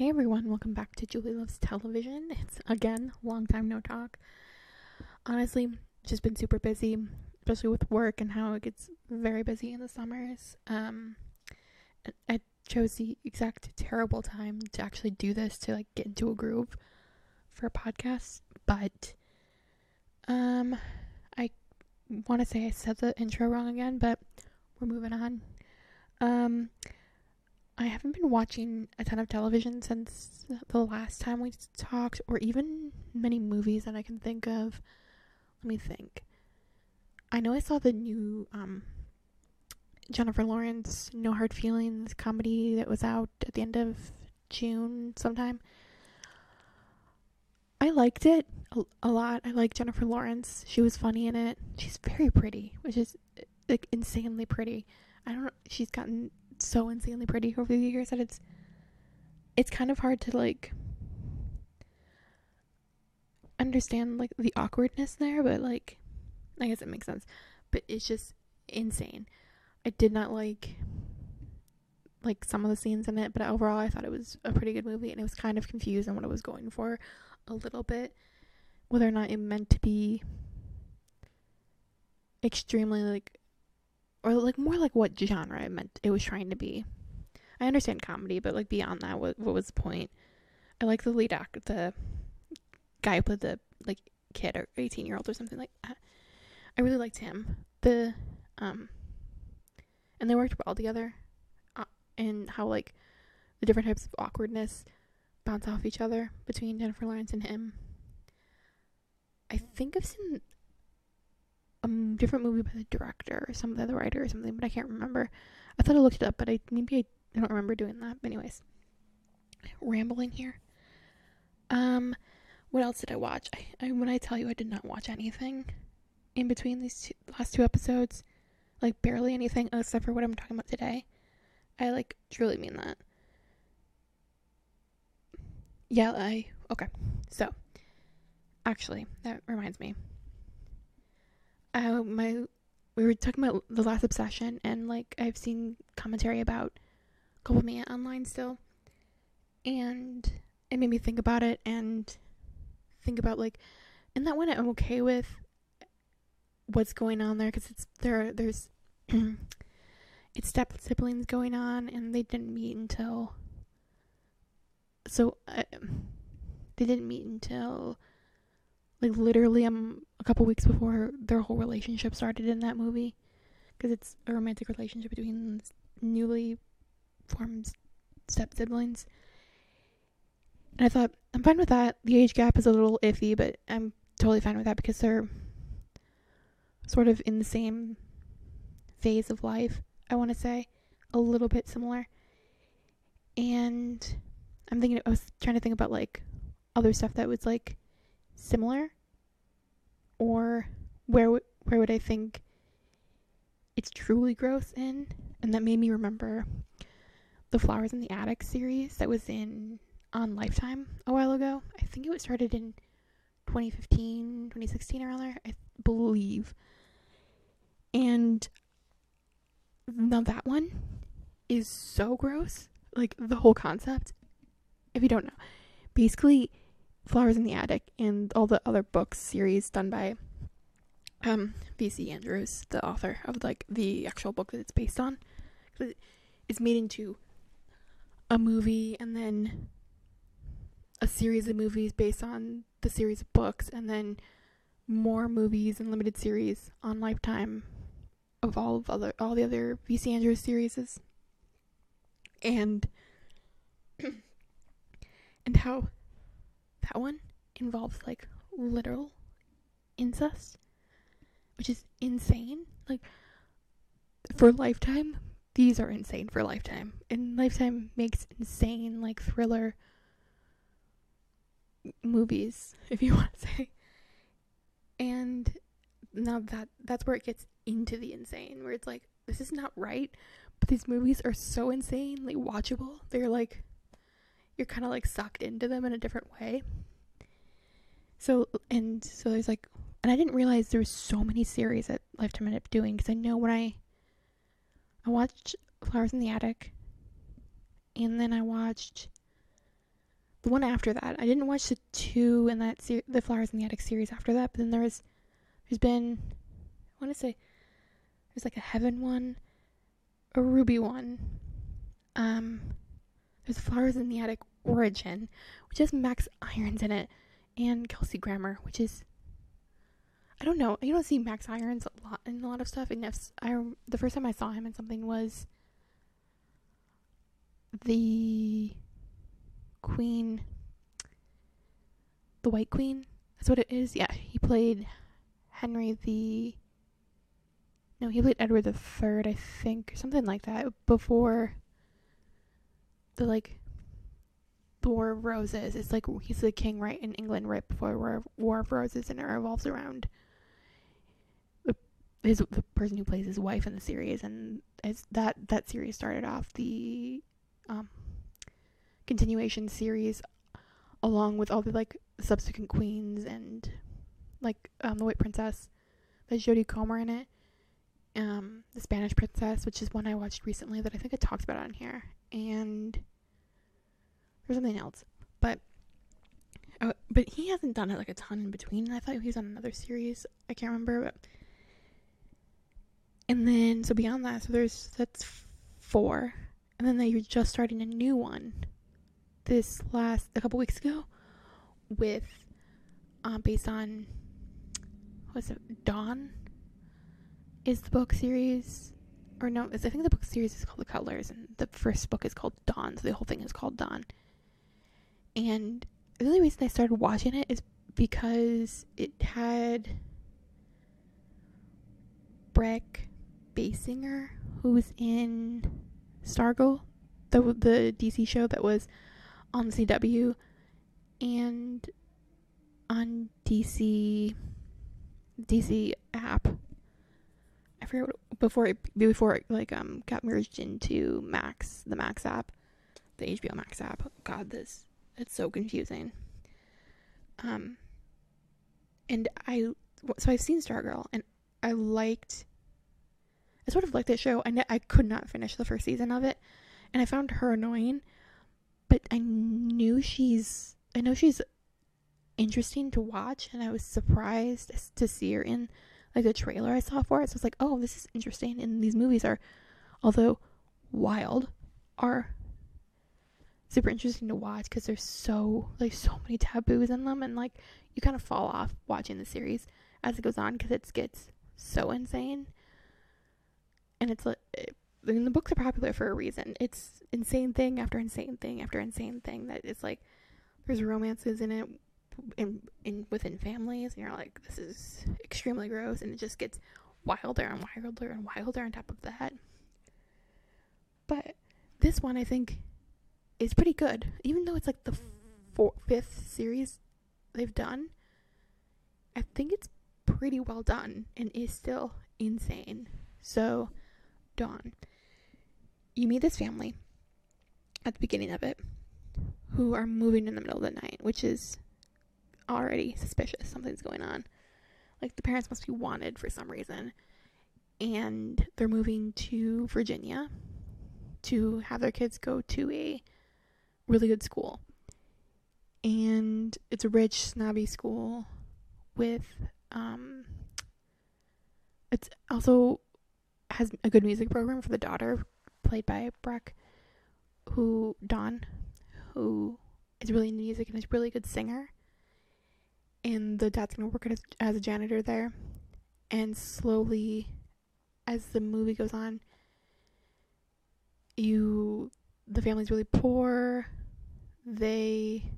Hey everyone, welcome back to Julie Loves Television. It's again long time no talk. Honestly, just been super busy, especially with work and how it gets very busy in the summers. Um, I chose the exact terrible time to actually do this to like get into a groove for a podcast, but um, I want to say I said the intro wrong again, but we're moving on. Um I haven't been watching a ton of television since the last time we talked, or even many movies that I can think of. Let me think. I know I saw the new um, Jennifer Lawrence No Hard Feelings comedy that was out at the end of June sometime. I liked it a, a lot. I like Jennifer Lawrence. She was funny in it. She's very pretty, which is like insanely pretty. I don't know. She's gotten so insanely pretty over the years that it's it's kind of hard to like understand like the awkwardness there, but like I guess it makes sense. But it's just insane. I did not like like some of the scenes in it, but overall I thought it was a pretty good movie and it was kind of confused on what it was going for a little bit. Whether or not it meant to be extremely like or like more like what genre it meant it was trying to be. I understand comedy, but like beyond that, what what was the point? I like the lead actor, the guy with the like kid or eighteen year old or something like that. I really liked him. The um, and they worked well together, uh, and how like the different types of awkwardness bounce off each other between Jennifer Lawrence and him. I think I've seen a different movie by the director or some of the writer or something, but I can't remember. I thought I looked it up, but I maybe I, I don't remember doing that. But anyways, rambling here. Um, what else did I watch? I, I when I tell you I did not watch anything in between these two, last two episodes, like barely anything except for what I'm talking about today. I like truly mean that. Yeah, I okay. So, actually, that reminds me uh, my we were talking about the last obsession, and like I've seen commentary about Culpa Mía online still, and it made me think about it and think about like, in that one I'm okay with what's going on there because it's there. There's it's step siblings going on, and they didn't meet until so uh, they didn't meet until like literally um a couple weeks before their whole relationship started in that movie. Because it's a romantic relationship between newly formed step siblings. And i thought i'm fine with that. The age gap is a little iffy but i'm totally fine with that because they're sort of in the same phase of life i want to say a little bit similar. And i'm thinking i was trying to think about like other stuff that was like similar? Or where w- where would I think it's truly gross in? And that made me remember the flowers in the attic series that was in on lifetime a while ago. I think it was started in 2015 2016 around there i believe. And now that one is so gross. Like the whole concept if you don't know basically Flowers in the Attic and all the other books series done by um VC Andrews, the author of like the actual book that it's based on. It's made into a movie and then a series of movies based on the series of books and then more movies and limited series on Lifetime of all of other all the other VC Andrews series and and how that one involves like literal incest, which is insane. Like for Lifetime, these are insane for Lifetime. And Lifetime makes insane like thriller movies, if you want to say. And now that that's where it gets into the insane, where it's like this is not right, but these movies are so insanely watchable. They're like you're kind of like sucked into them in a different way. So and so there's like, and I didn't realize there was so many series that Lifetime ended up doing because I know when I I watched Flowers in the Attic, and then I watched the one after that. I didn't watch the two in that ser- the Flowers in the Attic series after that, but then there was there's been I want to say there's like a Heaven one, a Ruby one. Um there's Flowers in the Attic Origin, which has Max Irons in it and Kelsey Grammer, which is I don't know. You don't see Max Irons a lot in a lot of stuff. And if I the first time I saw him in something was the Queen, the White Queen. That's what it is. Yeah, he played Henry the. No, he played Edward the Third, I think, or something like that. Before the like the War of Roses. It's like he's the king, right, in England, right before War, War of Roses, and it revolves around the his the person who plays his wife in the series, and as that that series started off the um, continuation series, along with all the like subsequent queens and like um, the White Princess, there's Jodie Comer in it. Um, the Spanish Princess, which is one I watched recently that I think I talked about on here, and there's something else, but uh, but he hasn't done it like a ton in between. I thought he was on another series. I can't remember, but and then so beyond that, so there's that's four, and then they are just starting a new one this last a couple weeks ago with um based on what's it Dawn is the book series or no, I think the book series is called The Colors, and the first book is called Dawn, so the whole thing is called Dawn. And the only reason I started watching it is because it had Brec Bassinger, who was in Stargirl, the the DC show that was on CW, and on DC DC app. I forget what, before it before it like um got merged into Max, the Max app, the HBO Max app. God, this it's so confusing. Um, and I so I've seen Stargirl, and I liked. I sort of liked that show. I I could not finish the first season of it, and I found her annoying. But I knew she's. I know she's interesting to watch, and I was surprised to see her in like the trailer I saw for it. So I was like, oh, this is interesting. And these movies are, although wild, are super interesting to watch because there's so like so many taboos in them and like you kind of fall off watching the series as it goes on because it gets so insane. And it's like I mean, the books are popular for a reason. It's insane thing after insane thing after insane thing that it's like there's romances in it in, in within families and you're like this is extremely gross and it just gets wilder and wilder and wilder on top of that. But this one i think is pretty good, even though it's like the four, fifth series they've done. I think it's pretty well done and is still insane. So, Dawn, you meet this family at the beginning of it who are moving in the middle of the night, which is already suspicious. Something's going on. Like the parents must be wanted for some reason. And they're moving to Virginia to have their kids go to a really good school. And it's a rich, snobby school with um it's also has a good music program for the daughter played by Brec who Dawn who is really into music and is a really good singer. And the dad's gonna work as, as a janitor there. And slowly as the movie goes on, you the family's really poor they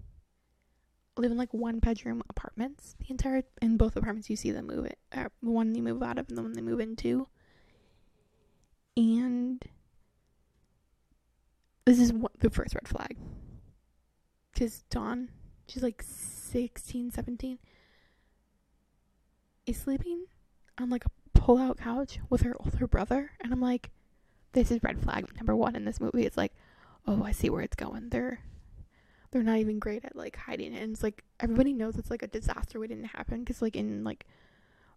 live in like one bedroom apartments the entire in both apartments you see them move it uh, the one you move out of and the one they move into. And this is what the first red flag. Because dawn she's like 16 17 is sleeping on like a pull-out couch with her older brother. And i'm like this is red flag number one in this movie. It's like oh i see where it's going. They're they're not even great at like hiding it and it's like everybody knows it's like a disaster waiting to happen because like in like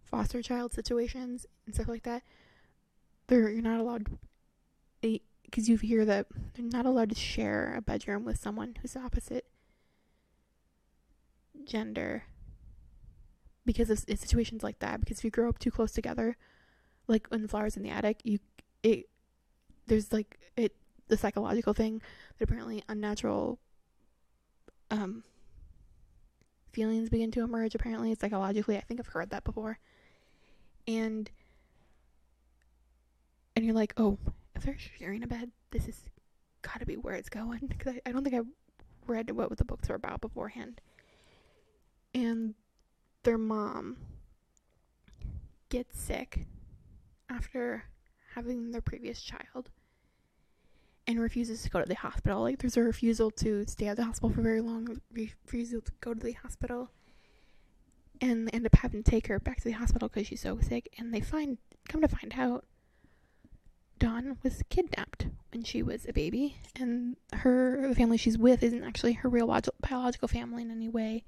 foster child situations and stuff like that they're you're not allowed because you hear that they're not allowed to share a bedroom with someone who's opposite gender because of situations like that because if you grow up too close together like when flowers in the attic you it there's like it the psychological thing that apparently unnatural um feelings begin to emerge apparently psychologically. I think i've heard that before. And and you're like oh if they're sharing a bed this is gotta be where it's going. Because I, I don't think i read what the books were about beforehand. And their mom gets sick after having their previous child and refuses to go to the hospital. Like there's a refusal to stay at the hospital for very long, refusal to go to the hospital. And they end up having to take her back to the hospital because she's so sick. And they find, come to find out, Dawn was kidnapped when she was a baby, and her the family she's with isn't actually her real biological family in any way.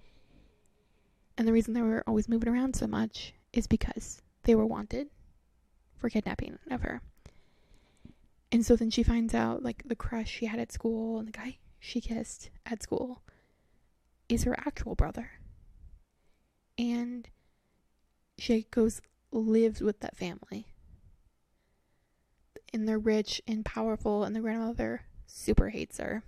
And the reason they were always moving around so much is because they were wanted for kidnapping of her. And so then she finds out like the crush she had at school and the guy she kissed at school is her actual brother. And she goes lives with that family. And they're rich and powerful and the grandmother super hates her.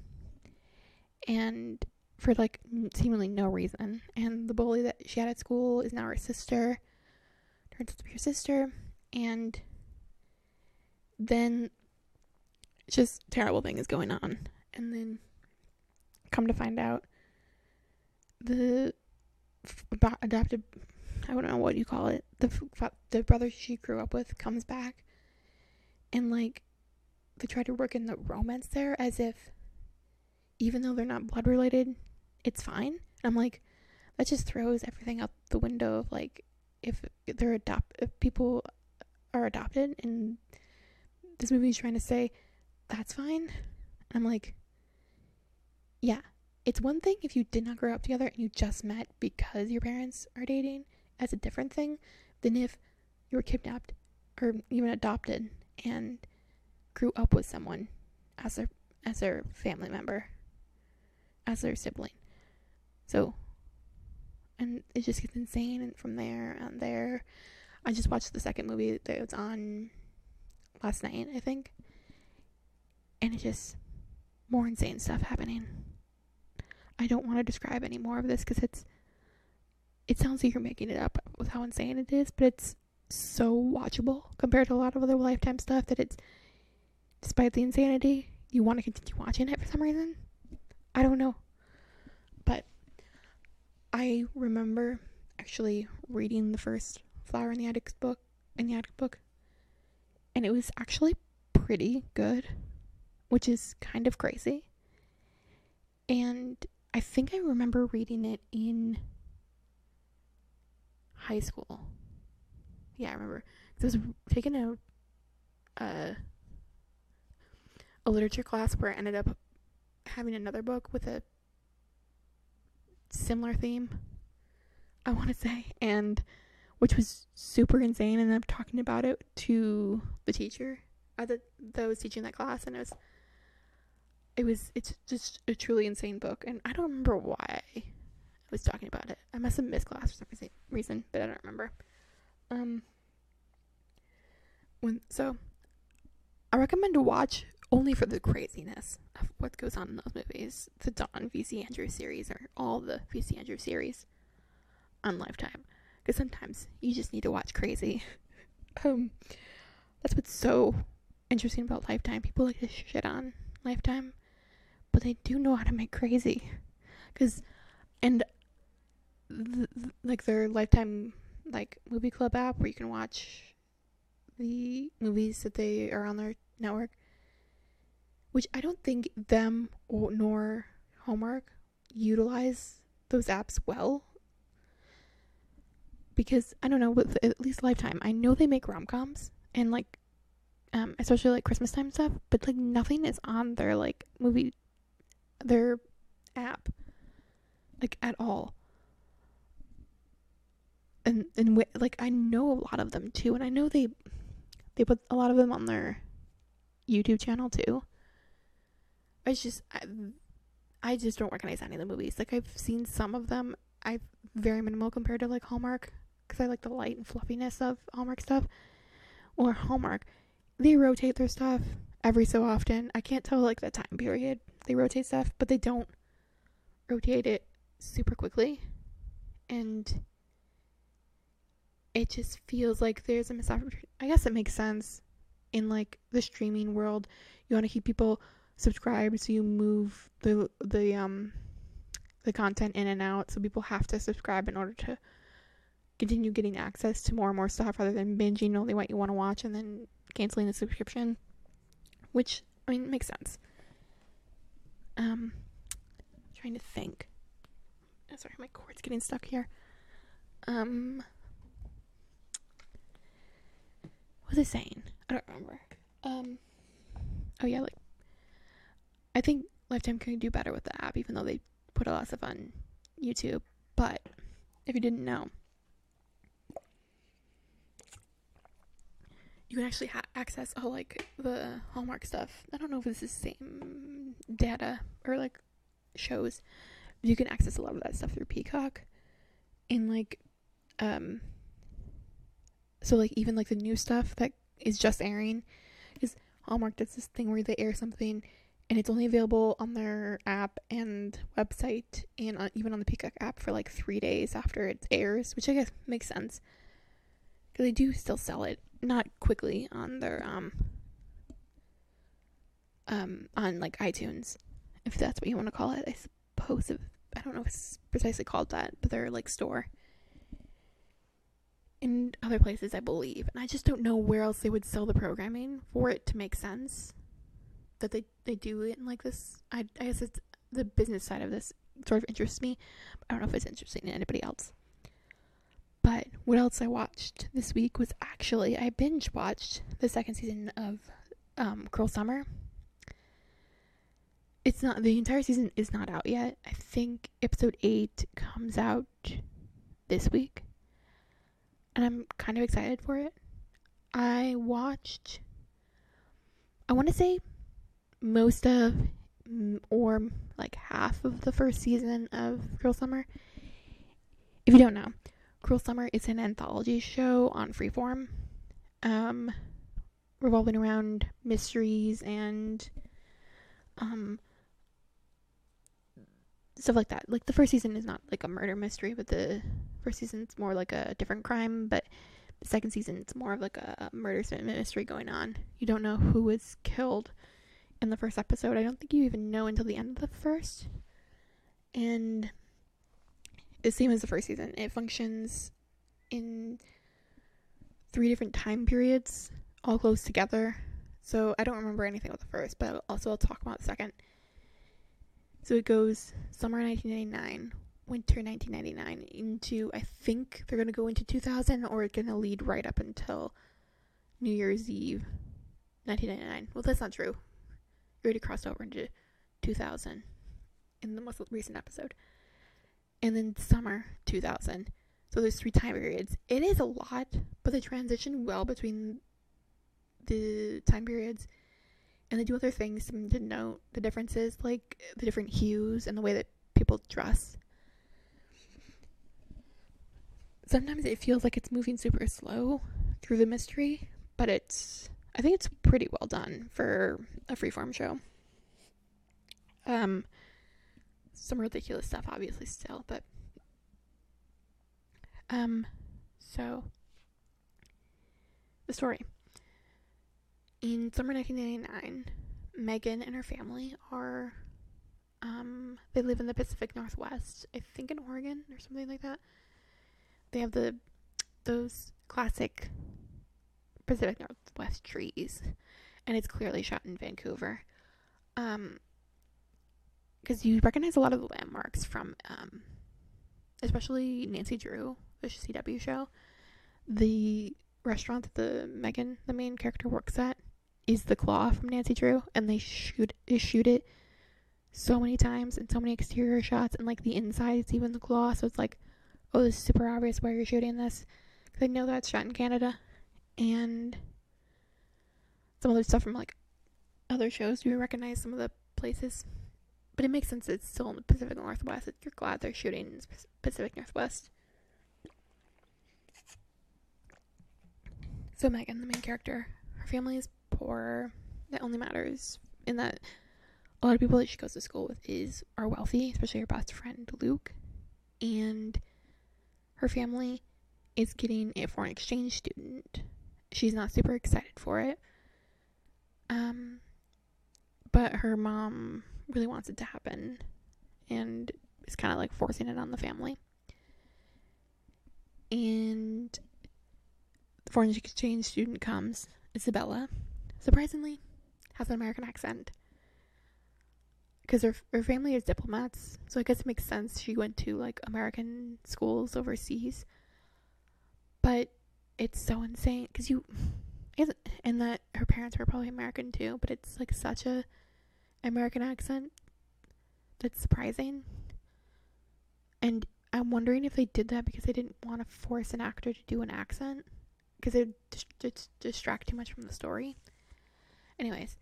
And for like seemingly no reason. And the bully that she had at school is now her sister. Turns out to be her sister. And then just terrible thing is going on. And then come to find out the adopted I don't know what you call it. The the brother she grew up with comes back and like they try to work in the romance there as if even though they're not blood related, it's fine. And I'm like, that just throws everything out the window of like if they're adopt if people are adopted and this movie is trying to say that's fine. I'm like, yeah, it's one thing if you did not grow up together and you just met because your parents are dating. That's a different thing than if you were kidnapped or even adopted and grew up with someone as their as their family member, as their sibling. So, and it just gets insane. And from there and there, I just watched the second movie that was on last night, I think. And it's just more insane stuff happening. I don't want to describe any more of this because it's. It sounds like you're making it up with how insane it is, but it's so watchable compared to a lot of other Lifetime stuff that it's. Despite the insanity, you want to continue watching it for some reason. I don't know. But I remember actually reading the first Flower in the Attic book in the Attic book, and it was actually pretty good, which is kind of crazy. And I think I remember reading it in high school. Yeah, I remember. I was taking a uh, a literature class where I ended up having another book with a similar theme, I want to say, and which was super insane. And I'm talking about it to the teacher uh, that, that was teaching that class, and it was, it was, it's just a truly insane book. And I don't remember why I was talking about it. I must have missed class for some reason, but I don't remember. Um, when so, I recommend to watch only for the craziness of what goes on in those movies. The Dawn VC Andrews series or all the VC Andrews series on Lifetime. Because sometimes you just need to watch crazy. um, that's what's so interesting about Lifetime. People like to shit on Lifetime, but they do know how to make crazy. Because, and like their Lifetime like movie club app where you can watch the movies that they are on their network which I don't think them or nor Hallmark utilize those apps well. Because I don't know, with at least Lifetime, I know they make rom coms and like, um, especially like Christmas time stuff, but like nothing is on their like movie, their app, like at all. And and like I know a lot of them too, and I know they they put a lot of them on their YouTube channel too. It's just I, I just don't recognize any of the movies. Like I've seen some of them I very minimal compared to like Hallmark because I like the light and fluffiness of Hallmark stuff. Or Hallmark, they rotate their stuff every so often. I can't tell like the time period they rotate stuff, but they don't rotate it super quickly. And it just feels like there's a missed opportunity. I guess it makes sense in like the streaming world. You want to keep people subscribed, so you move the the um the content in and out, so people have to subscribe in order to continue getting access to more and more stuff rather than binging only what you want to watch and then canceling the subscription, which I mean makes sense. Trying to think. Oh, sorry, my cord's getting stuck here. Um, what was I saying? I don't remember. Um, oh yeah, like I think Lifetime could do better with the app, even though they put a lot of stuff on YouTube. But if you didn't know, you can actually ha- access all like the Hallmark stuff. I don't know if it's the same data or like shows. You can access a lot of that stuff through Peacock, and like, um, so like even like the new stuff that is just airing, is Hallmark does this thing where they air something, and it's only available on their app and website, and on, even on the Peacock app for like three days after it airs, which I guess makes sense because they do still sell it not quickly on their um um on like iTunes, if that's what you want to call it. I suppose if I don't know if it's precisely called that, but they're like store. In other places, I believe, and I just don't know where else they would sell the programming for it to make sense. That they they do it in like this. I I guess it's the business side of this sort of interests me. I don't know if it's interesting to anybody else. But what else I watched this week was actually I binge watched the second season of um, Cruel Summer. It's not the entire season is not out yet. I think episode eight comes out this week, and I'm kind of excited for it. I watched. I want to say most of or like half of the first season of Cruel Summer. If you don't know, Cruel Summer is an anthology show on Freeform, um, revolving around mysteries and um, stuff like that. Like the first season is not like a murder mystery, but the first season's more like a different crime. But the second season it's more of like a murder mystery going on. You don't know who was killed in the first episode. I don't think you even know until the end of the first. And the same as the first season. It functions in three different time periods, all close together. So I don't remember anything about the first, but also I'll talk about the second. So it goes summer 1999, winter 1999 into I think they're gonna go into 2000 or it's gonna lead right up until New Year's Eve 1999. Well, that's not true. It already crossed over into 2000 in the most recent episode and then summer 2000. So there's three time periods. It is a lot, but they transition well between the time periods. And they do other things to note the differences, like the different hues and the way that people dress. Sometimes it feels like it's moving super slow through the mystery, but it's I think it's pretty well done for a freeform show. Um some ridiculous stuff obviously still, but um so the story. In summer 1999, Megan and her family are um they live in the Pacific Northwest, I think in Oregon or something like that. They have the those classic Pacific Northwest trees and it's clearly shot in Vancouver. Um because you recognize a lot of the landmarks from, um, especially Nancy Drew, the CW show. The restaurant that the Megan, the main character, works at, is the Claw from Nancy Drew, and they shoot they shoot it so many times and so many exterior shots, and like the inside is even the Claw, so it's like, oh, this is super obvious why you're shooting this. Because I know that's shot in Canada, and some other stuff from like other shows. Do you recognize some of the places? but it makes sense it's still in the Pacific Northwest. You're glad they're shooting in the Pacific Northwest. So Megan, the main character, her family is poor. That only matters in that a lot of people that she goes to school with is are wealthy, especially her best friend Luke, and her family is getting a foreign exchange student. She's not super excited for it. Um, but her mom really wants it to happen and is kind of like forcing it on the family. And the foreign exchange student comes, Isabella, surprisingly, has an American accent. Because her, her family is diplomats, so I guess it makes sense she went to like American schools overseas. But it's so insane because you, and that her parents were probably American too, but it's like such a American accent that's surprising. And I'm wondering if they did that because they didn't want to force an actor to do an accent because it would just distract too much from the story. Anyways,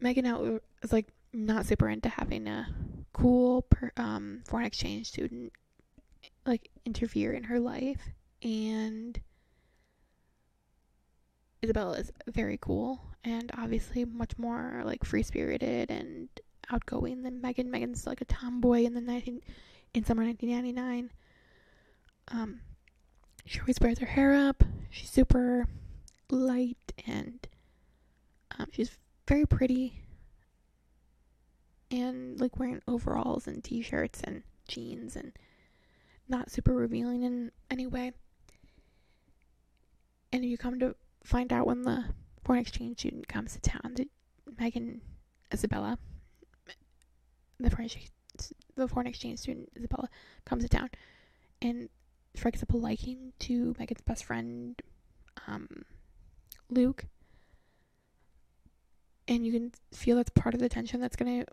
Megan out is like not super into having a cool per, um, foreign exchange student like interfere in her life, and Isabella is very cool and obviously much more like free spirited and outgoing than Megan. Megan's like a tomboy in the 19 in summer 1999. Um, she always wears her hair up. She's super light and um, she's very pretty and like wearing overalls and t-shirts and jeans and not super revealing in any way. And you come to find out when the foreign exchange student comes to town that Megan Isabella, the foreign exchange, the foreign exchange student Isabella comes to town and strikes up a liking to Megan's best friend, um, Luke. And you can feel that's part of the tension that's gonna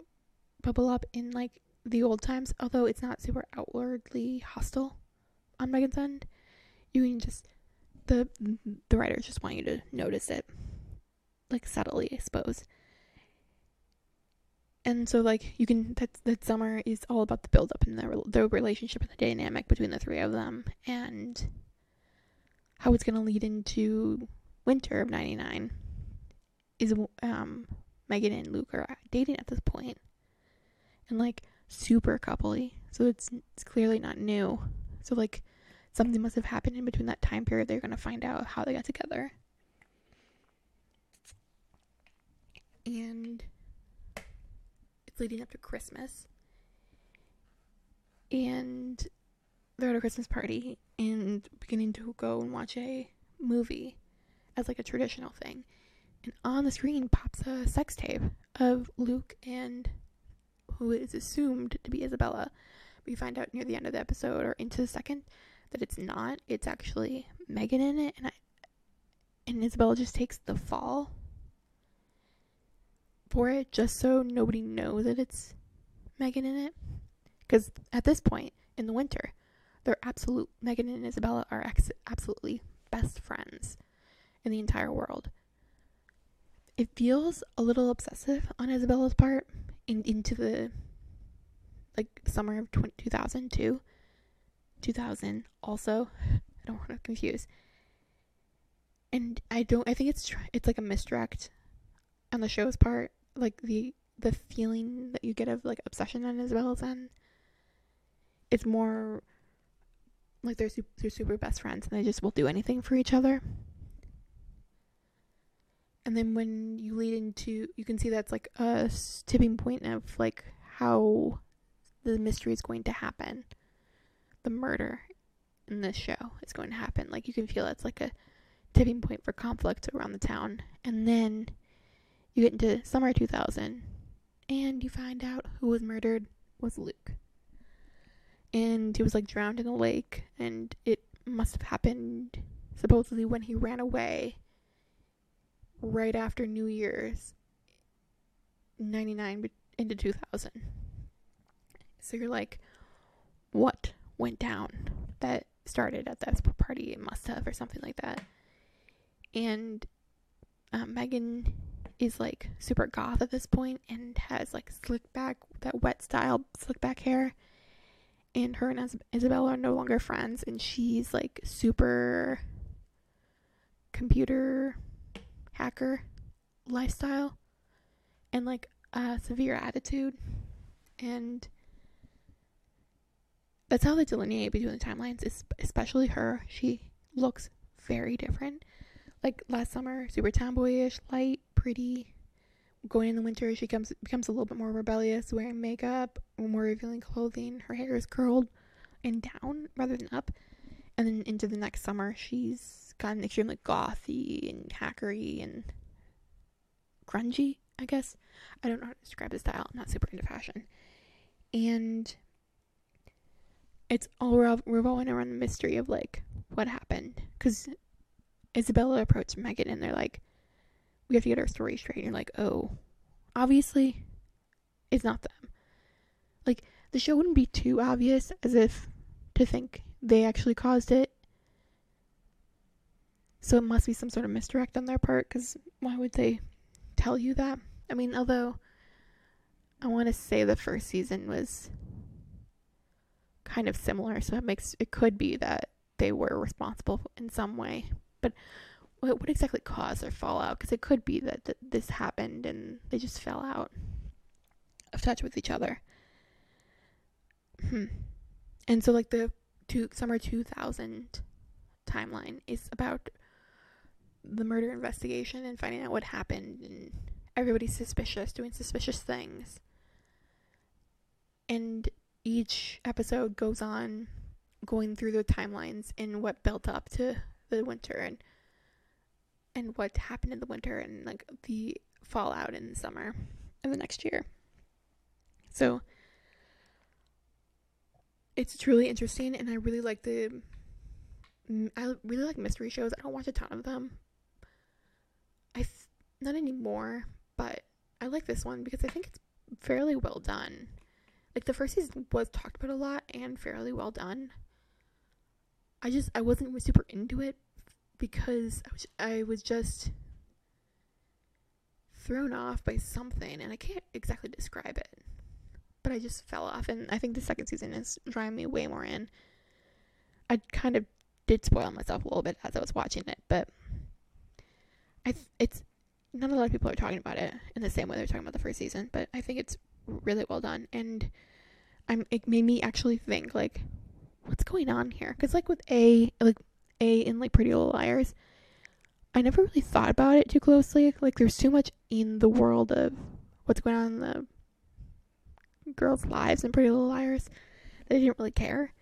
bubble up in like the old times, although it's not super outwardly hostile on Megan's end. You can just the the writers just want you to notice it like subtly i suppose and so like you can that that summer is all about the build up and the the relationship and the dynamic between the three of them and how it's going to lead into winter of 99 is um Megan and Luke are dating at this point and like super coupley so it's it's clearly not new so like something must have happened in between that time period. They're to find out how they got together. And it's leading up to Christmas. And they're at a Christmas party and beginning to go and watch a movie as like a traditional thing. And on the screen pops a sex tape of Luke and who is assumed to be Isabella. We find out near the end of the episode or into the second that it's not. It's actually Megan in it, and I and Isabella just takes the fall for it just so nobody knows that it's Megan in it. Because at this point in the winter, they're absolute Megan and Isabella are ex- absolutely best friends in the entire world. It feels a little obsessive on Isabella's part in, into the like summer of 20, 2002 2000 also. I don't want to confuse. And I don't I think it's it's like a misdirect on the show's part, like the the feeling that you get of like obsession on Isabella's end. It's more like they're super, they're super best friends and they just will do anything for each other. And then when you lead into, you can see that's like a tipping point of like how the mystery is going to happen the murder in this show is going to happen. Like you can feel that's like a tipping point for conflict around the town. And then you get into summer 2000 and you find out who was murdered was Luke. And he was like drowned in a lake and it must have happened supposedly when he ran away right after New Year's 99 into 2000. So you're like, what went down that started at this party. It must have, or something like that. And um, Megan is like super goth at this point and has like slick back, that wet style slick back hair. And her and Isabella are no longer friends, and she's like super computer hacker lifestyle and like a severe attitude. And that's how they delineate between the timelines, especially her. She looks very different. Like last summer, super tomboyish, light, pretty. Going in the winter, she comes becomes a little bit more rebellious, wearing makeup, more revealing clothing. Her hair is curled and down rather than up. And then into the next summer, she's gotten extremely gothy and hackery and grungy, I guess. I don't know how to describe the style. I'm not super into fashion. And it's all revolving around the mystery of like what happened. Because Isabella approached Megan and they're like, we have to get our story straight. And you're like, oh, obviously, it's not them. Like, the show wouldn't be too obvious as if to think they actually caused it. So it must be some sort of misdirect on their part, because why would they tell you that? I mean, although I want to say the first season was kind of similar, so it makes it could be that they were responsible in some way. But what, what exactly caused their fallout? Because it could be that, that this happened and they just fell out of touch with each other. Hmm. And so, like the two summer two thousand timeline is about the murder investigation and finding out what happened and everybody's suspicious, doing suspicious things. And each episode goes on going through the timelines and what built up to the winter and and what happened in the winter and like the fallout in the summer of the next year. So it's truly interesting and I really like the I really like mystery shows. I don't watch a ton of them. I th- not anymore, but I like this one because I think it's fairly well done. Like the first season was talked about a lot and fairly well done. I just I wasn't super into it because I was I was just thrown off by something and I can't exactly describe it. But I just fell off and I think the second season is drawing me way more in. I kind of did spoil myself a little bit as I was watching it, but I th- it's not a lot of people are talking about it in the same way they're talking about the first season, but I think it's really well done and I'm it made me actually think like what's going on here? Cuz like with A like A in like Pretty Little Liars, I never really thought about it too closely. Like there's too much in the world of what's going on in the girls' lives in Pretty Little Liars that I didn't really care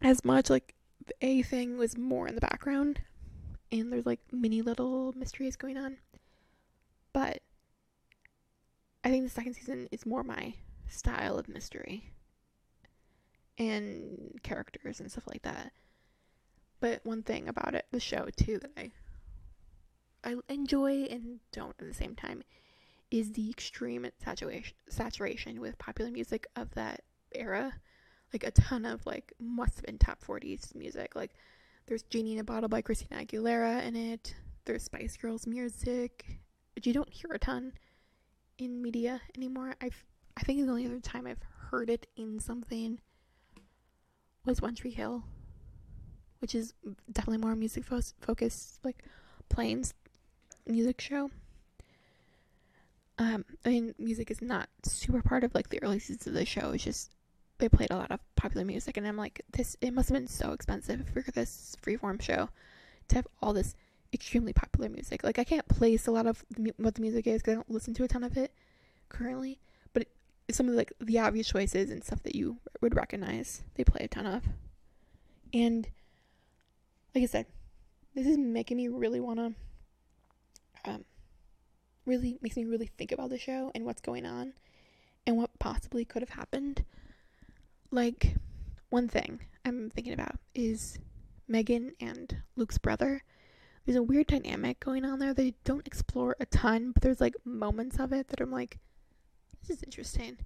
as much. Like the A thing was more in the background and there's like many little mysteries going on. But I think the second season is more my style of mystery and characters and stuff like that. But one thing about it, the show too, that I I enjoy and don't at the same time, is the extreme saturation saturation with popular music of that era. Like a ton of like must have been top 40s music. Like there's Genie in a Bottle by Christina Aguilera in it. There's Spice Girls music, which you don't hear a ton in media anymore. I've I think the only other time I've heard it in something was One Tree Hill, which is definitely more music fo- focused, like planes music show. Um, I mean, music is not super part of like the early seasons of the show. It's just they played a lot of popular music, and I'm like, this. It must have been so expensive for this freeform show to have all this extremely popular music. Like, I can't place a lot of the, what the music is because I don't listen to a ton of it currently. But it, some of the, like the obvious choices and stuff that you would recognize, they play a ton of. And like I said, this is making me really want to. Um, really makes me really think about the show and what's going on and what possibly could have happened like, one thing I'm thinking about is Megan and Luke's brother. There's a weird dynamic going on there. They don't explore a ton, but there's like moments of it that I'm like, this is interesting.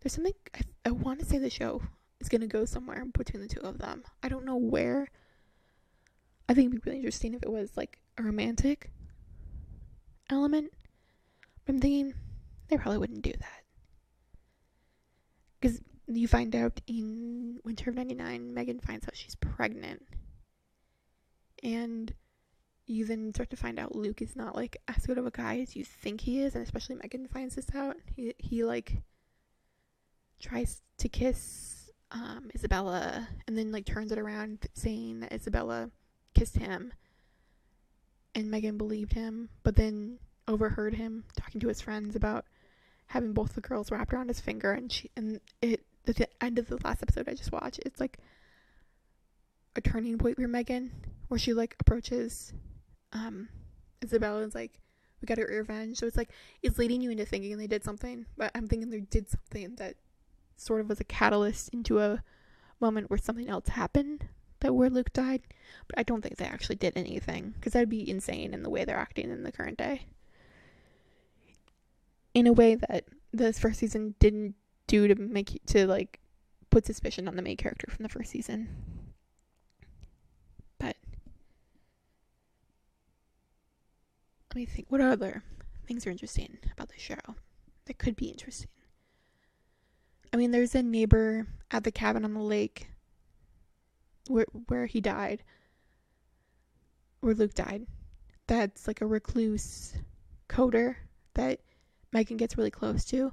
There's something I, I want to say the show is going to go somewhere between the two of them. I don't know where. I think it'd be really interesting if it was like a romantic element. But I'm thinking they probably wouldn't do that. Because you find out in Winter of 99, Megan finds out she's pregnant. And you then start to find out Luke is not like as good of a guy as you think he is, and especially Megan finds this out. He he like tries to kiss um, Isabella and then like turns it around saying that Isabella kissed him and Megan believed him, but then overheard him talking to his friends about having both the girls wrapped around his finger and she and it the end of the last episode I just watched it's like a turning point for Megan where she like approaches um Isabella is like we got her revenge. So it's like it's leading you into thinking they did something but I'm thinking they did something that sort of was a catalyst into a moment where something else happened that where Luke died but I don't think they actually did anything because that'd be insane in the way they're acting in the current day. In a way that this first season didn't do to make you, to like put suspicion on the main character from the first season. But let me think. What other things are interesting about the show that could be interesting? I mean, there's a neighbor at the cabin on the lake where where he died, where Luke died. That's like a recluse coder that Megan gets really close to.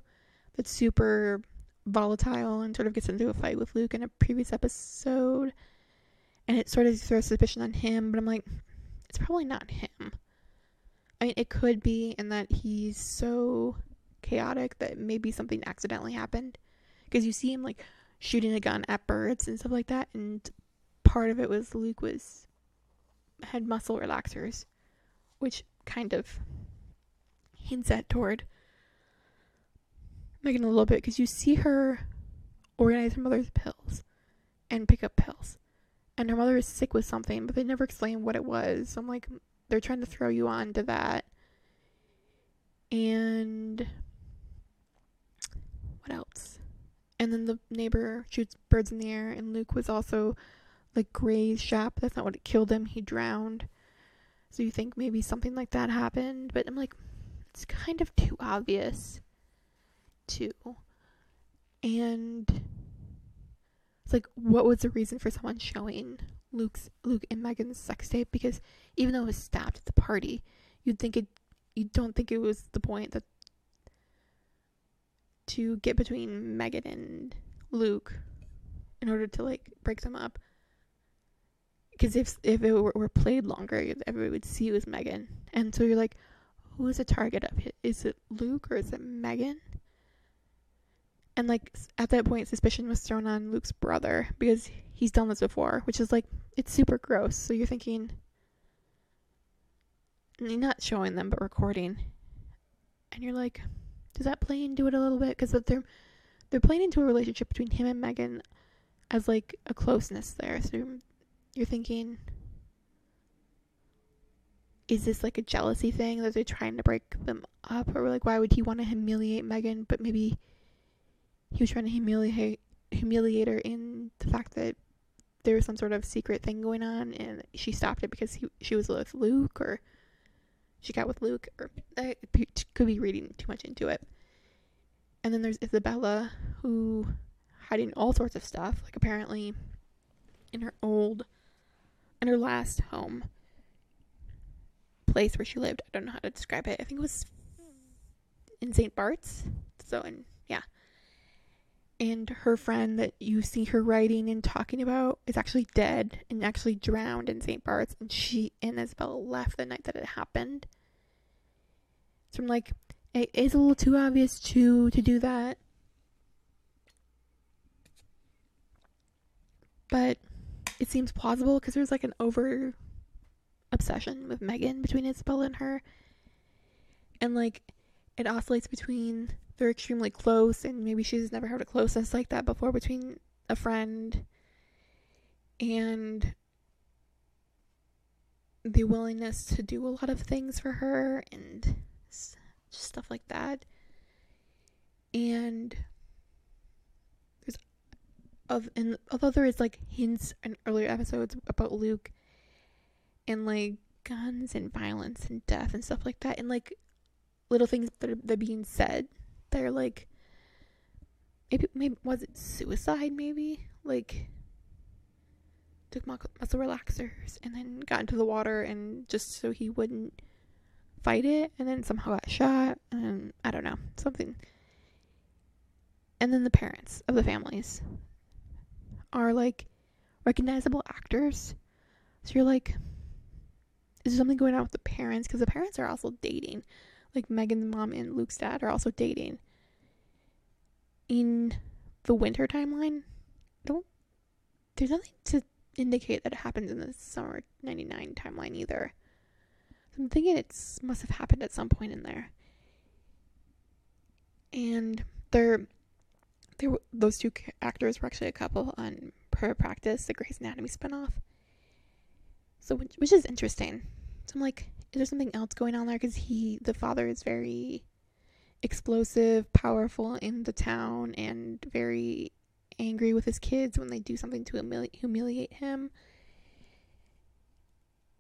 That's super volatile and sort of gets into a fight with Luke in a previous episode. And it sort of throws suspicion on him, but I'm like, it's probably not him. I mean, it could be in that he's so chaotic that maybe something accidentally happened. Because you see him like shooting a gun at birds and stuff like that, and part of it was Luke was had muscle relaxers, which kind of hints at toward Megan a little bit because you see her organize her mother's pills and pick up pills. And her mother is sick with something, but they never explain what it was. So I'm like, they're trying to throw you on to that. And what else? And then the neighbor shoots birds in the air, and Luke was also like Gray's shop. That's not what killed him. He drowned. So you think maybe something like that happened, but I'm like, it's kind of too obvious too. And it's like what was the reason for someone showing Luke's Luke and Megan's sex tape? Because even though it was stopped at the party, you'd think it you don't think it was the point that to get between Megan and Luke in order to like break them up. Because if if it were, were, played longer, everybody would see it was Megan, and so you're like, who is the target of it? Is it Luke or is it Megan? And like at that point suspicion was thrown on Luke's brother because he's done this before, which is like it's super gross. So you're thinking you're not showing them but recording. And you're like, does that play into it a little bit cuz they're they're playing into a relationship between him and Megan as like a closeness there. So you're, you're thinking is this like a jealousy thing that they're trying to break them up or like why would he want to humiliate Megan but maybe he was trying to humiliate humiliate her in the fact that there was some sort of secret thing going on and she stopped it because he, she was with Luke or she got with Luke or uh, I could be reading too much into it. And then there's Isabella who hiding all sorts of stuff like apparently in her old in her last home place where she lived. I don't know how to describe it. I think it was in St. Bart's. So in and her friend that you see her writing and talking about is actually dead and actually drowned in St. Bart's and she and Isabel left the night that it happened. So I'm like, it is a little too obvious to to do that. But it seems plausible because there's like an over obsession with Megan between Isabel and her. And like it oscillates between they're extremely close and maybe she's never had a closeness like that before between a friend and the willingness to do a lot of things for her and stuff like that and there's of and although there is like hints in earlier episodes about Luke and like guns and violence and death and stuff like that and like little things that are, that are being said. They're like, maybe, maybe was it suicide? Maybe like took muscle relaxers and then got into the water and just so he wouldn't fight it and then somehow got shot and I don't know something. And then the parents of the families are like recognizable actors. So you're like, is there something going on with the parents? Because the parents are also dating. Like Megan's mom and Luke's dad are also dating. In the winter timeline, don't there's nothing to indicate that it happens in the summer 99 timeline either. So I'm thinking it must have happened at some point in there. And they're they were, those two actors were actually a couple on Private Practice, the Grey's Anatomy spinoff. So, which, which is interesting. So I'm like, is there something else going on there? Because he, the father, is very explosive, powerful in the town, and very angry with his kids when they do something to humili- humiliate him.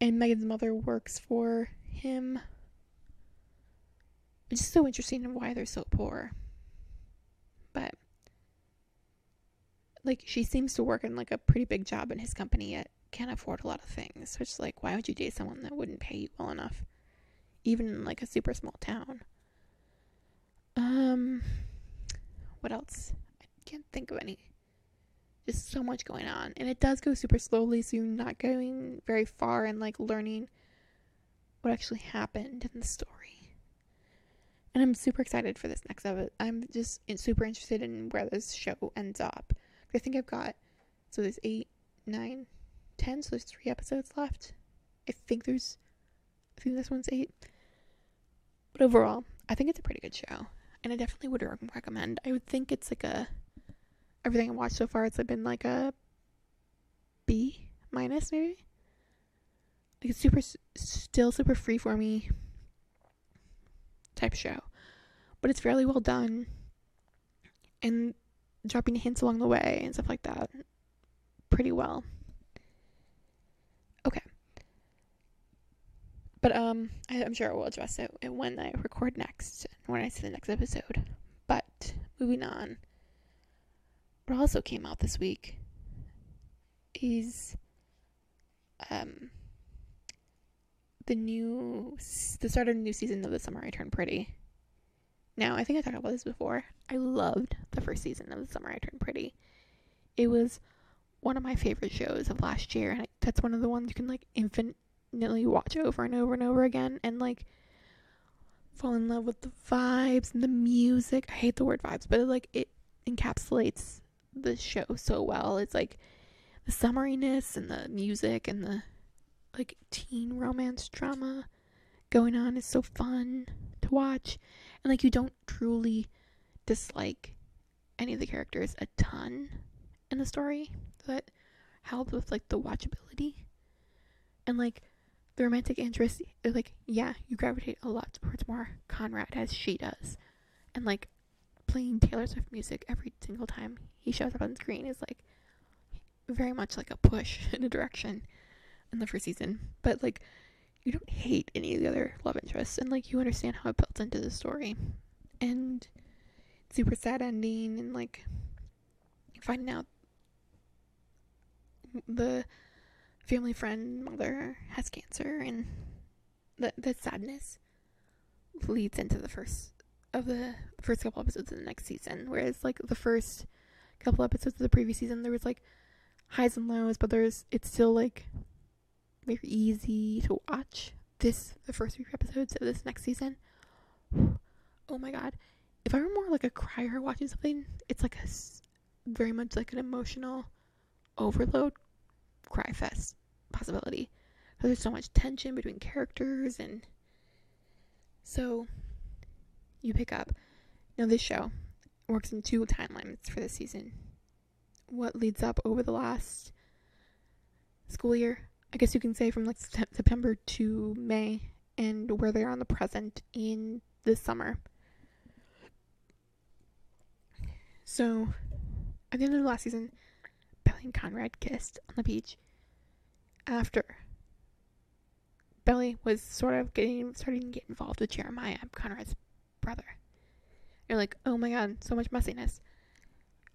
And Megan's mother works for him. It's just so interesting why they're so poor. But like she seems to work in like a pretty big job in his company yet can't afford a lot of things. Which is like why would you date someone that wouldn't pay you well enough? Even in like a super small town. Um what else? I can't think of any. Just so much going on. And it does go super slowly, so you're not going very far and like learning what actually happened in the story. And I'm super excited for this next episode. I'm just super interested in where this show ends up. I think I've got so there's eight, nine, ten, so there's three episodes left. I think there's I think this one's eight. But overall, I think it's a pretty good show. And I definitely would recommend. I would think it's like a everything I watched so far, it's been like a B minus maybe. Like it's super still super free for me type show. But it's fairly well done. And dropping hints along the way and stuff like that pretty well. Okay. But um I, am sure I will address it when I record next, when I see the next episode. But moving on. What also came out this week is um the new the start of the new season of the Summer I Turned Pretty. Now, I think I talked about this before. I loved the first season of The Summer I Turned Pretty. It was one of my favorite shows of last year, and that's one of the ones you can like infinitely watch over and over and over again, and like fall in love with the vibes and the music. I hate the word vibes, but it, like it encapsulates the show so well. It's like the summeriness and the music and the like teen romance drama going on is so fun to watch and like you don't truly dislike any of the characters a ton in the story so that helps with like the watchability and like the romantic interest uh, like yeah you gravitate a lot towards more conrad as she does. And like playing taylor swift music every single time he shows up on screen is like very much like a push in a direction in the first season. But like you don't hate any of the other love interests and like you understand how it built into the story. And super sad ending and like finding out the family friend mother has cancer and the the sadness leads into the first of the first couple episodes of the next season whereas like the first couple episodes of the previous season there was like highs and lows but there's it's still like very easy to watch. This the first three episodes of this next season. Oh my god! If I were more like a crier watching something, it's like a very much like an emotional overload cry fest possibility. There's so much tension between characters and so you pick up. Now this show works in two timelines for this season. What leads up over the last school year I guess you can say from like September to May and where they are on the present in the summer. So, at the end of the last season, Belly and Conrad kissed on the beach after Belly was sort of getting starting to get involved with Jeremiah, Conrad's brother. You're like, oh my god, so much messiness.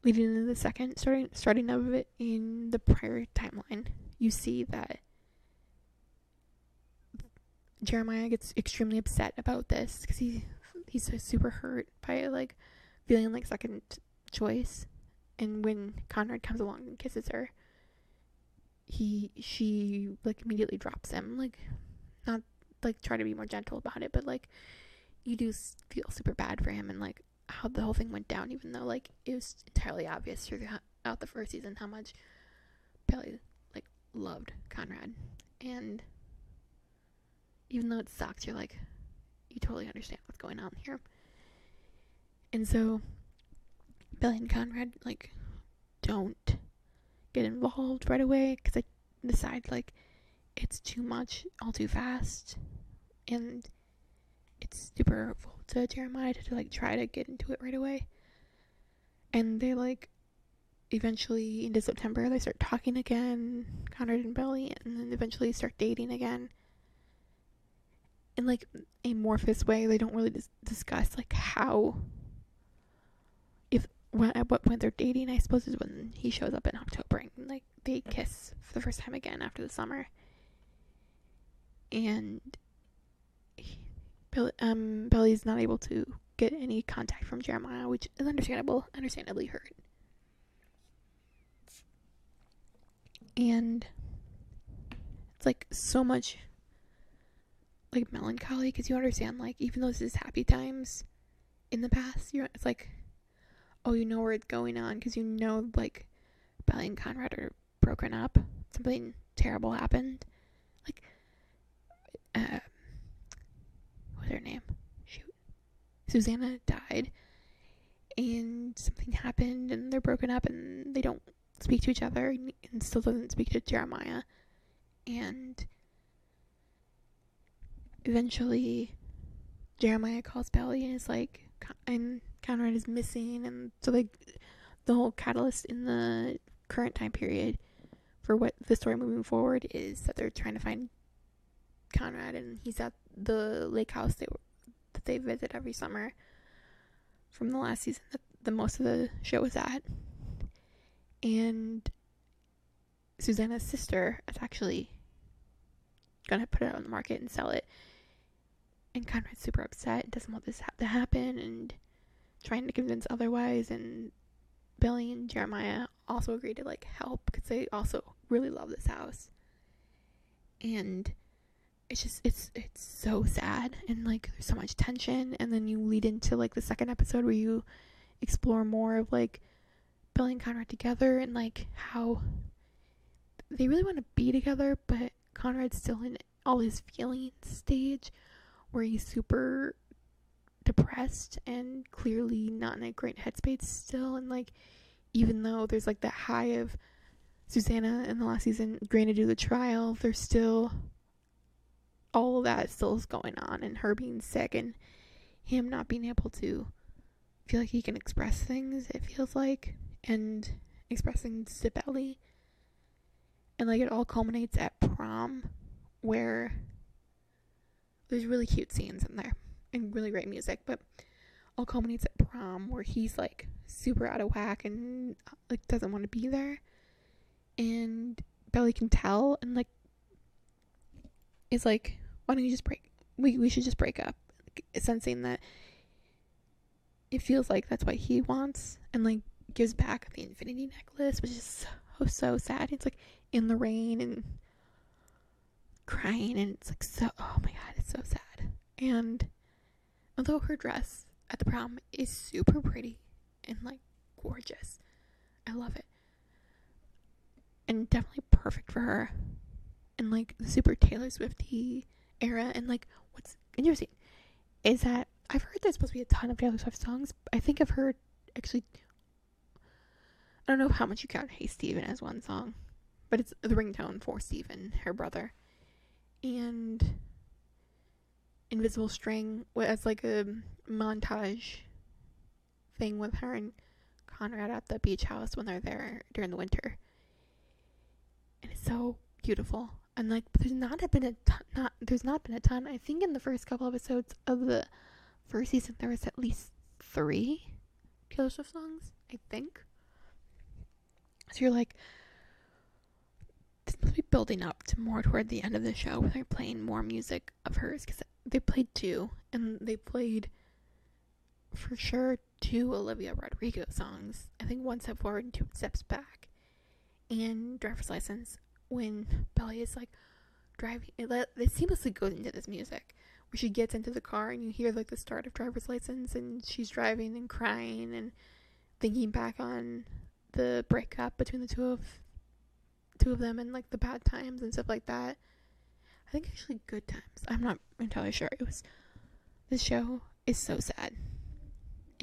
Leading into the second, starting starting of it in the prior timeline, you see that Jeremiah gets extremely upset about this because he he's so super hurt by like feeling like second choice. And when Conrad comes along and kisses her, he she like immediately drops him, like not like try to be more gentle about it, but like you do feel super bad for him and like how the whole thing went down, even though like it was entirely obvious throughout the first season how much Belly like loved Conrad and even though it sucks, you're like, you totally understand what's going on here. And so, Belly and Conrad, like, don't get involved right away because I decide, like, it's too much all too fast. And it's super hurtful to Jeremiah to, like, try to get into it right away. And they, like, eventually, into September, they start talking again, Conrad and Belly, and then eventually start dating again in like amorphous way. They don't really dis- discuss like how when at what point they're dating. I suppose is when he shows up in October and like they kiss for the first time again after the summer. And he, Belly, um, Belly's not able to get any contact from Jeremiah, which is understandable, understandably hurt. And it's like so much like melancholy because you understand like even though this is happy times in the past you it's like oh you know where it's going on because you know like Belly and Conrad are broken up. Something terrible happened. Like uh what's her name? Shoot. Susanna died and something happened and they're broken up and they don't speak to each other and still doesn't speak to Jeremiah. And eventually Jeremiah calls Belly and is like, and Conrad is missing, and so like the whole catalyst in the current time period for what the story moving forward is that they're trying to find Conrad, and he's at the lake house they that they visit every summer from the last season that the most of the show was at, and Susanna's sister is actually gonna put it on the market and sell it. And Conrad's super upset and doesn't want this ha- to happen and trying to convince otherwise and Belly and Jeremiah also agree to like help because they also really love this house. And it's just it's it's so sad and like there's so much tension. And then you lead into like the second episode where you explore more of like Belly and Conrad together and like how they really want to be together but Conrad's still in all his feelings stage where he's super depressed and clearly not in a great headspace still and like even though there's like that high of Susanna in the last season agreeing to do the trial, there's still all of that still is going on and her being sick and him not being able to feel like he can express things, it feels like, and expressing to Belly. And like it all culminates at prom where there's really cute scenes in there and really great music, but all culminates at prom where he's like super out of whack and like doesn't want to be there. And Belly can tell and like is like, why don't you just break? We we should just break up, like, sensing that it feels like that's what he wants, and like gives back the infinity necklace, which is so so sad. It's like in the rain and crying and it's like so oh my god it's so sad and although her dress at the prom is super pretty and like gorgeous. I love it. And definitely perfect for her. And like the super taylor swifty era and like what's interesting is that i've heard there's supposed to be a ton of taylor swift songs. I think i've heard actually i don't know how much you count hey stephen as one song but it's the ringtone for steven her brother. And Invisible String as like a montage thing with her and Conrad at the beach house when they're there during the winter. And it's so beautiful. and like there's not been a ton, not there's not been a ton. I think in the first couple episodes of the first season there was at least three Taylor Swift songs. I think. So you're like, this must be building up to more toward the end of the show where they're playing more music of hers because they played two and they played for sure two Olivia Rodrigo songs. I think one step forward and two steps back. And driver's license when Belly is like driving, it, it seamlessly goes into this music where she gets into the car and you hear like the start of driver's license and she's driving and crying and thinking back on the breakup between the two of two of them and like the bad times and stuff like that. I think actually good times. I'm not entirely sure. It was the show is so sad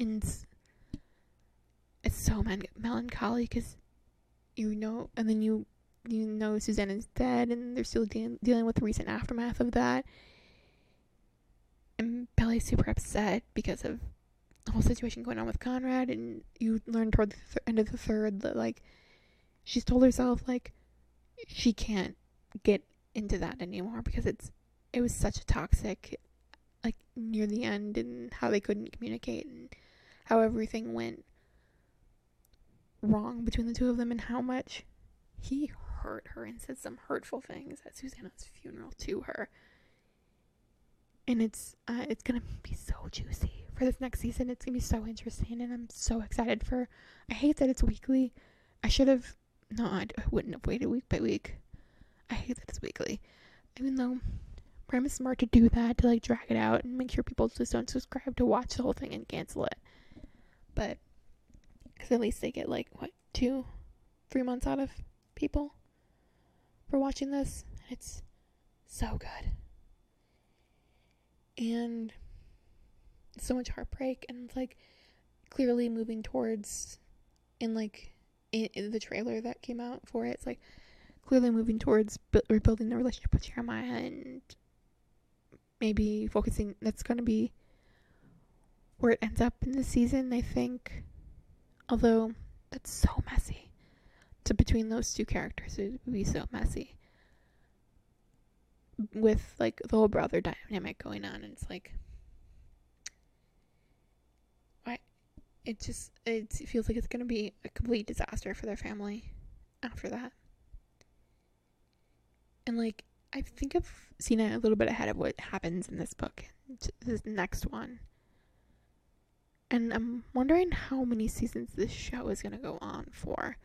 and it's, it's so man- melancholy because you know, and then you you know Suzanne is dead, and they're still de- dealing with the recent aftermath of that. And Belly's super upset because of the whole situation going on with Conrad, and you learn toward the th- end of the third that like she's told herself like she can't get into that anymore because it's it was such a toxic like near the end and how they couldn't communicate and how everything went wrong between the two of them and how much he hurt her and said some hurtful things at Susanna's funeral to her. And it's uh, it's gonna be so juicy for this next season. It's gonna be so interesting, and I'm so excited for. I hate that it's weekly. I should have. No, I, I wouldn't have waited week by week. I hate that it's weekly, even though Prime is smart to do that to like drag it out and make sure people just don't subscribe to watch the whole thing and cancel it. But because at least they get like what two, three months out of people for watching this. It's so good. And so much heartbreak and like clearly moving towards in like in, in, the trailer that came out for it it's like clearly moving towards bu- rebuilding the relationship with Jeremiah and maybe focusing that's going to be where it ends up in the season I think. Although that's so messy. To between those two characters it would be so messy. With like the whole brother dynamic going on and it's like why it just it feels like it's going to be a complete disaster for their family after that and like i think i've seen it a little bit ahead of what happens in this book this next one and i'm wondering how many seasons this show is going to go on for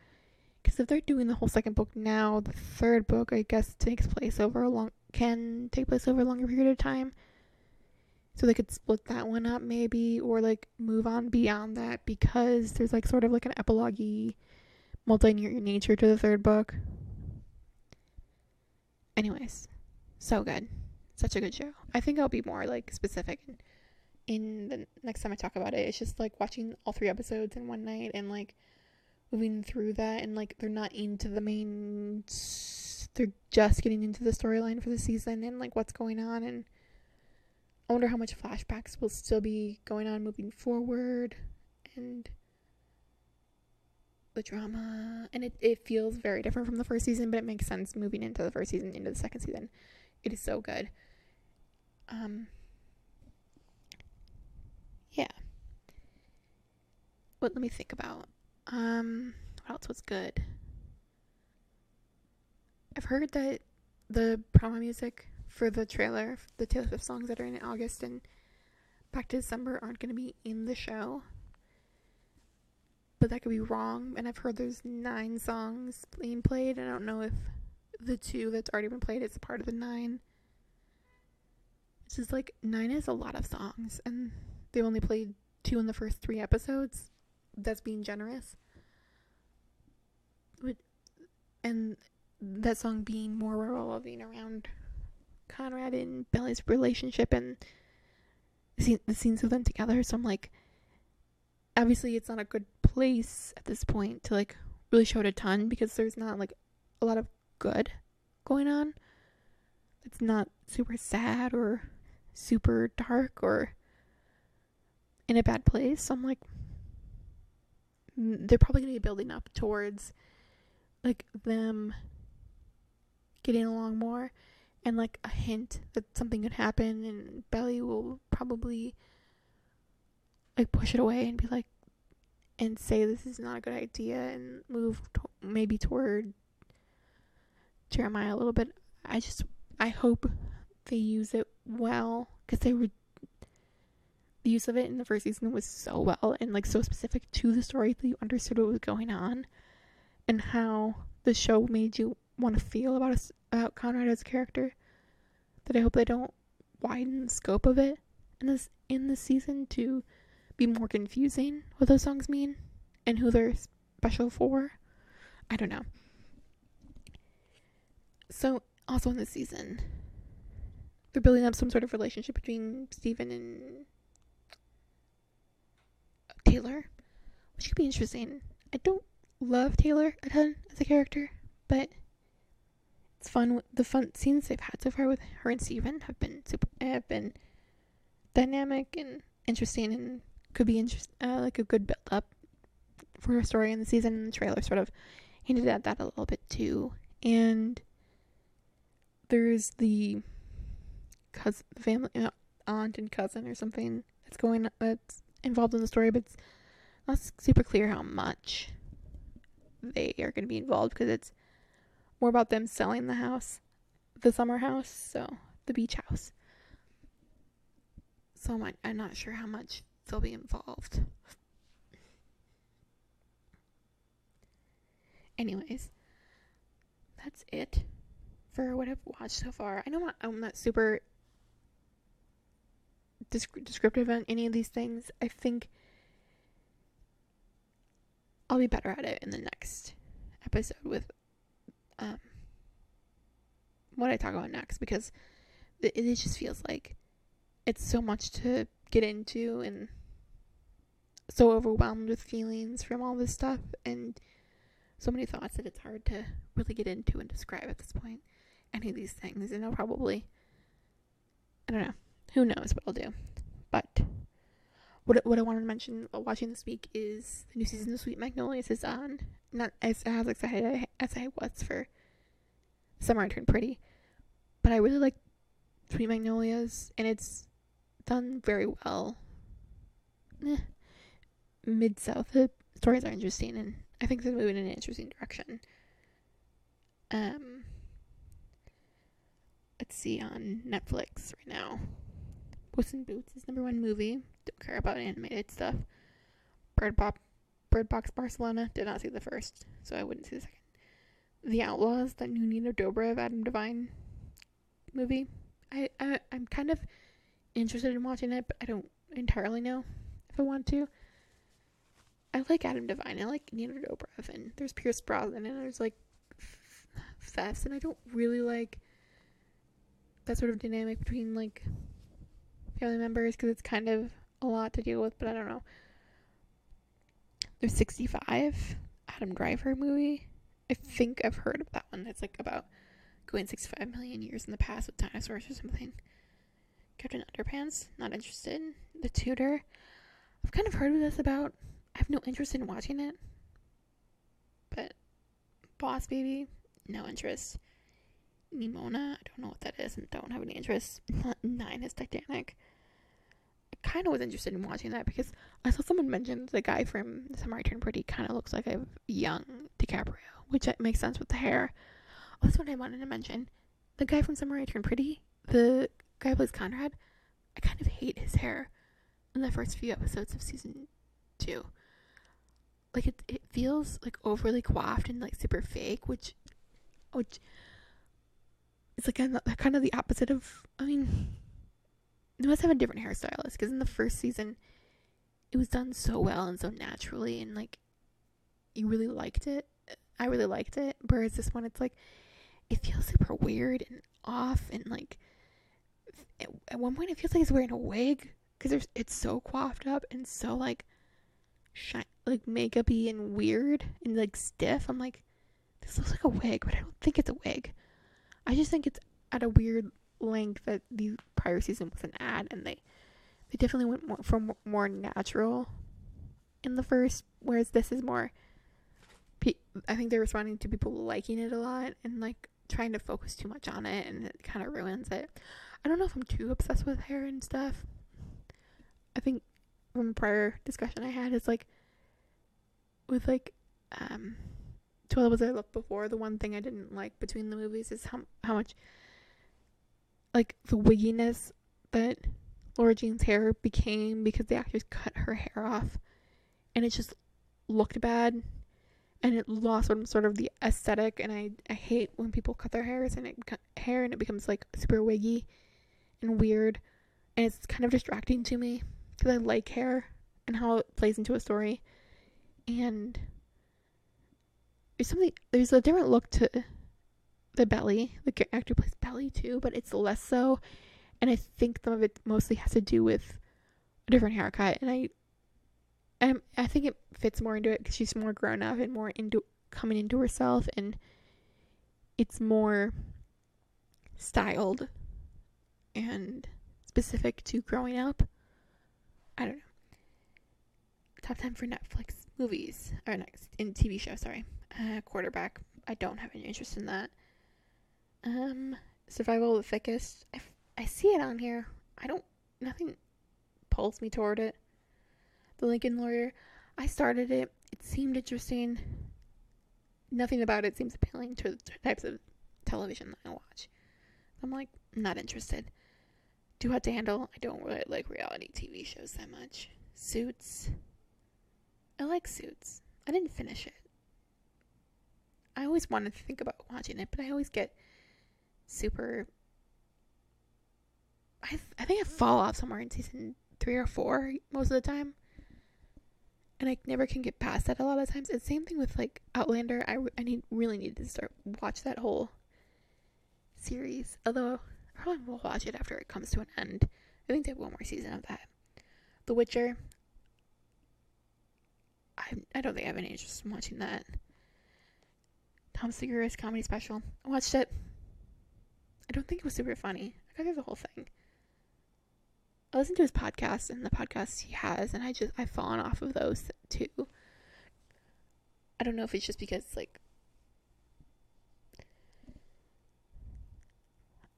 because if they're doing the whole second book now the third book i guess takes place over a long can take place over a longer period of time. So they could split that one up maybe or like move on beyond that because there's like sort of like an epilogue multi-year nature to the third book. Anyways, so good. Such a good show. I think I'll be more like specific in, the next time I talk about it. It's just like watching all three episodes in one night and like moving through that and like they're not into the main they're just getting into the storyline for the season and like what's going on and I wonder how much flashbacks will still be going on moving forward and the drama and it, it feels very different from the first season but it makes sense moving into the first season into the second season. It is so good. Um yeah. What let me think about um what else was good? I've heard that the promo music for the trailer, the Taylor Swift songs that are in August and Back to December aren't going to be in the show. But that could be wrong. And I've heard there's nine songs being played. I don't know if the two that's already been played is part of the nine. It's is like nine is a lot of songs. And they only played two in the first three episodes. That's being generous. And that song being more revolving around Conrad and Belly's relationship and the scenes of them together. So I'm like, obviously, it's not a good place at this point to like really show it a ton because there's not like a lot of good going on. It's not super sad or super dark or in a bad place. So I'm like, they're probably going to be building up towards like them getting along more and like a hint that something could happen and Belly will probably like push it away and be like and say this is not a good idea and move to- maybe toward Jeremiah a little bit. I just I hope they use it well because they were the use of it in the first season was so well and like so specific to the story that you understood what was going on and how the show made you want to feel about us about Conrad as a character that I hope they don't widen the scope of it in this in this season to be more confusing what those songs mean and who they're special for. I don't know. So also in this season, they're building up some sort of relationship between Steven and Taylor, which could be interesting. I don't love Taylor a ton as a character, but it's fun. The fun scenes they've had so far with her and Steven have been super, have been dynamic and interesting, and could be interest, uh, like a good build up for her story in the season. And the trailer sort of hinted at that a little bit too. And there's the cousin, the family, uh, aunt and cousin or something that's going that's involved in the story, but it's not super clear how much they are going to be involved because it's more about them selling the house, the summer house, so the beach house. So I'm, I'm not sure how much they'll be involved. Anyways, that's it for what I've watched so far. I know I'm not super descriptive on any of these things. I think I'll be better at it in the next episode with um, what I talk about next because it, it just feels like it's so much to get into and so overwhelmed with feelings from all this stuff and so many thoughts that it's hard to really get into and describe at this point any of these things and I'll probably I don't know who knows what I'll do. But what what I wanted to mention while watching this week is the new season of Sweet Magnolias is on not as as excited as I was for Summer I Turned Pretty but I really like Sweet Magnolias and it's done very well eh, mid south the stories are interesting and I think they're moving in an interesting direction um let's see on Netflix right now. Puss in Boots is number one movie. Don't care about animated stuff. Bird Box, Bird Box Barcelona. Did not see the first, so I wouldn't see the second. The Outlaws, that new Nina Dobrev Adam Devine movie. I, I I'm kind of interested in watching it, but I don't entirely know if I want to. I like Adam Devine. I like Nina Dobrev, and there's Pierce Brosnan, and there's like Fess, and I don't really like that sort of dynamic between like family members because it's kind of a lot to deal with, but I don't know. There's 65, Adam Driver movie. I think I've heard of that one. It's like about going 65 million years in the past with dinosaurs or something. Captain Underpants, not interested. The Tutor, I've kind of heard of this about. I have no interest in watching it. But Boss Baby, no interest. Nimona. I don't know what that is and don't have any interest. Nine is Titanic. I kind of was interested in watching that because I saw someone mention the guy from Summer I Turned Pretty kind of looks like a young DiCaprio, which makes sense with the hair. That's what I wanted to mention. The guy from Summer I Turned Pretty, the guy plays Conrad, I kind of hate his hair in the first few episodes of season two. Like it, it feels like overly coiffed and like super fake, which, which it's like kind of the opposite of. I mean, they must have a different hairstylist because in the first season, it was done so well and so naturally, and like you really liked it. I really liked it. Whereas this one, it's like it feels super weird and off, and like at one point, it feels like he's wearing a wig because it's so coiffed up and so like shine, like makeupy and weird and like stiff. I'm like, this looks like a wig, but I don't think it's a wig. I just think it's at a weird length that the prior season was an ad, and they they definitely went more from more natural in the first, whereas this is more. I think they're responding to people liking it a lot and like trying to focus too much on it and it kind of ruins it. I don't know if I'm too obsessed with hair and stuff. I think from a prior discussion I had is like with like um Twelve was I loved before. The one thing I didn't like between the movies is how how much like the wigginess that Lara Jean's hair became because the actors cut her hair off, and it just looked bad, and it lost sort of the aesthetic. And I I hate when people cut their hairs and it hair and it becomes like super wiggy and weird, and it's kind of distracting to me because I like hair and how it plays into a story, and there's something there's a different look to the belly. The actor plays belly too, but it's less so, and I think some of it mostly has to do with a different haircut, and I. Um, I think it fits more into it because she's more grown up and more into coming into herself, and it's more styled and specific to growing up. I don't know. Top 10 for Netflix movies, or next, in TV show, sorry. Uh, quarterback. I don't have any interest in that. Um, Survival of the Thickest. I, I see it on here. I don't, nothing pulls me toward it. The Lincoln Lawyer. I started it. It seemed interesting. Nothing about it seems appealing to the types of television that I watch. I'm like, not interested. Too Hot to Handle. I don't really like reality TV shows that much. Suits. I like Suits. I didn't finish it. I always wanted to think about watching it, but I always get super. I I think I fall off somewhere in season three or four most of the time, and I never can get past that a lot of times. It's the same thing with like Outlander. I I need really need to start watch that whole series. Although probably will watch it after it comes to an end. I think they have one more season of that. The Witcher. I I don't think I have any interest in watching that. Tom Segura's comedy special. I watched it. I don't think it was super funny. I got through the whole thing. I listened to his podcast and the podcasts he has, and I just I've fallen off of those too. I don't know if it's just because like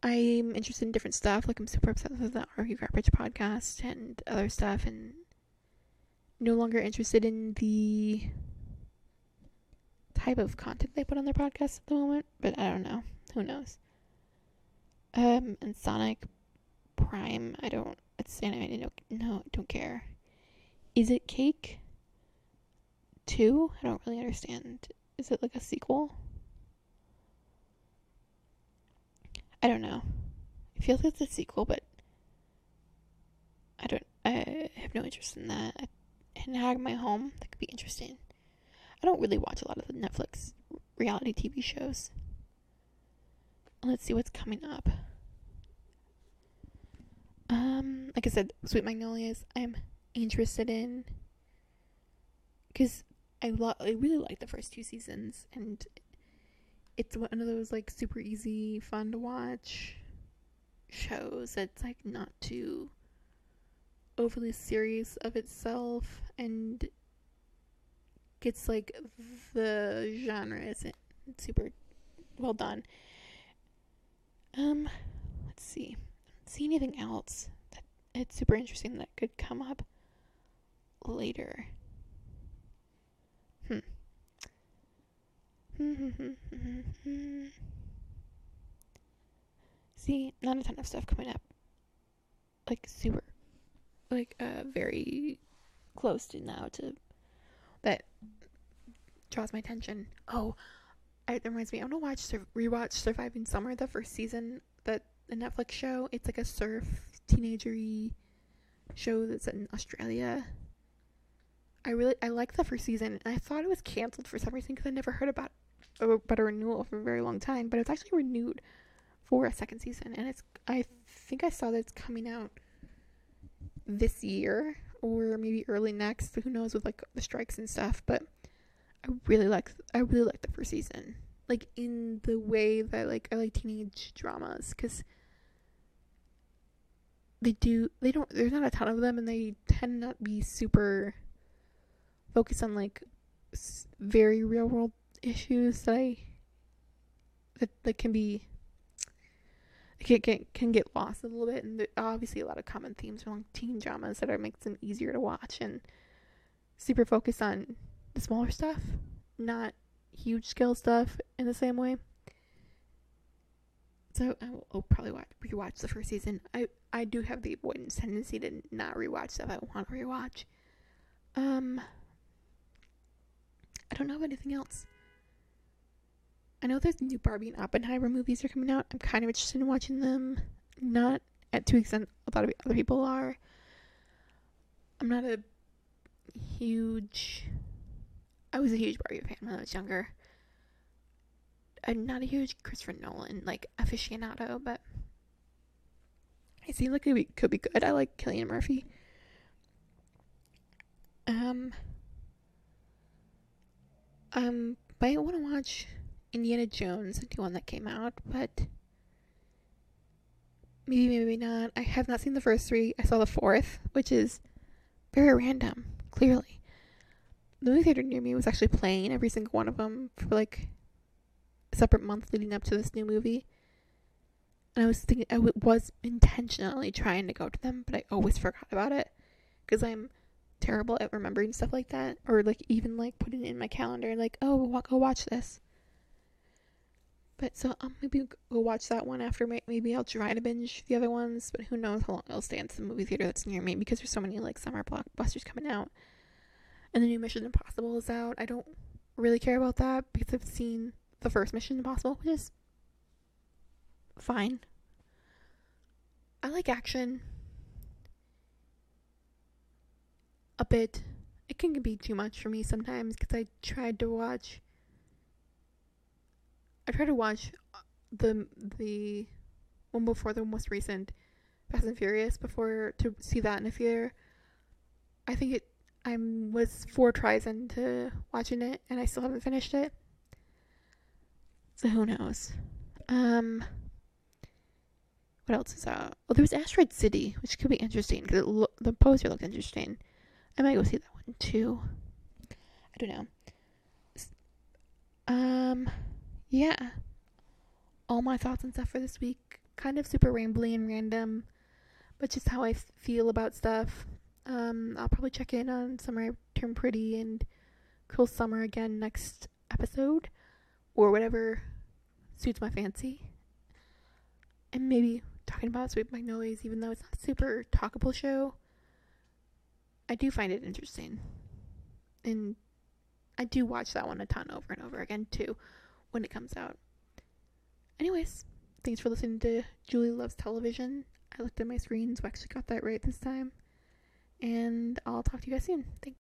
I'm interested in different stuff. Like I'm super obsessed with the Argue Garbage podcast and other stuff, and no longer interested in the type of content they put on their podcast at the moment, but I don't know. Who knows? Um, and Sonic Prime, I don't. It's animated. No, no, don't care. Is it Cake? Two? I don't really understand. Is it like a sequel? I don't know. It feels like it's a sequel, but I don't. I have no interest in that. And Hack My Home, that could be interesting. I don't really watch a lot of the Netflix reality TV shows. Let's see what's coming up. Um, like I said, Sweet Magnolias, I'm interested in because I lo- I really like the first two seasons, and it's one of those like super easy, fun to watch shows that's like not too overly serious of itself and gets like the genre isn't super well done. Um, let's see. See anything else that it's super interesting that could come up later? Hmm. See, not a ton of stuff coming up. Like super, like uh, very close to now to that draws my attention. Oh, it reminds me. I want to watch rewatch Surviving Summer, the first season, that the Netflix show. It's like a surf teenagery show that's in Australia. I really I like the first season, and I thought it was canceled for some reason because I never heard about about a renewal for a very long time. But it's actually renewed for a second season, and it's I think I saw that it's coming out this year or maybe early next. Who knows with like the strikes and stuff, but I really like I really like the first season. Like in the way that like I like teenage dramas cuz they do they don't there's not a ton of them and they tend not be super focused on like very real world issues that I that, that can be can, can, can get lost a little bit and there obviously a lot of common themes among teen dramas that are makes them easier to watch and super focused on the smaller stuff not huge scale stuff in the same way so I will I'll probably watch, rewatch the first season. I I do have the avoidance tendency to not rewatch stuff I want to rewatch. Um, I don't know of anything else. I know there's new Barbie and Oppenheimer movies are coming out. I'm kind of interested in watching them. Not at to extent a lot of other people are. I'm not a huge. I was a huge Barbie fan when I was younger. I'm not a huge Christopher Nolan like aficionado, but I seem like it could be good. I like Cillian Murphy. Um, um, I want to watch Indiana Jones, the one that came out, but maybe, maybe not. I have not seen the first three. I saw the fourth, which is very random, clearly. The movie theater near me was actually playing every single one of them for like a separate month leading up to this new movie. And I was thinking, I w- was intentionally trying to go to them, but I always forgot about it because I'm terrible at remembering stuff like that, or like even like putting it in my calendar, like, oh, we'll go watch this. But so I'll maybe go watch that one after. Maybe I'll try to binge the other ones, but who knows how long I'll stay at the movie theater that's near me because there's so many like summer blockbusters coming out, and the new Mission Impossible is out. I don't really care about that because I've seen the first Mission Impossible, which is fine. I like action a bit. It can be too much for me sometimes because I tried to watch. I tried to watch uh, the the one before the most recent Fast and Furious before to see that in a theater. I think it. I was four tries into watching it and I still haven't finished it. So who knows? Um, what else is out? Well, there was Asteroid City, which could be interesting because lo- the poster looked interesting. I might go see that one too. I don't know. Um, yeah. All my thoughts and stuff for this week. Kind of super rambly and random, but just how I feel about stuff. Um, I'll probably check in on Summer Turn Pretty and Cruel Summer again next episode or whatever suits my fancy. And maybe talking about Sweet Magnolias, even though it's not a super talkable show, I do find it interesting. And I do watch that one a ton over and over again too when it comes out. Anyways, thanks for listening to Julie Loves Television. I looked at my screen, so I actually got that right this time. And I'll talk to you guys soon. Thanks.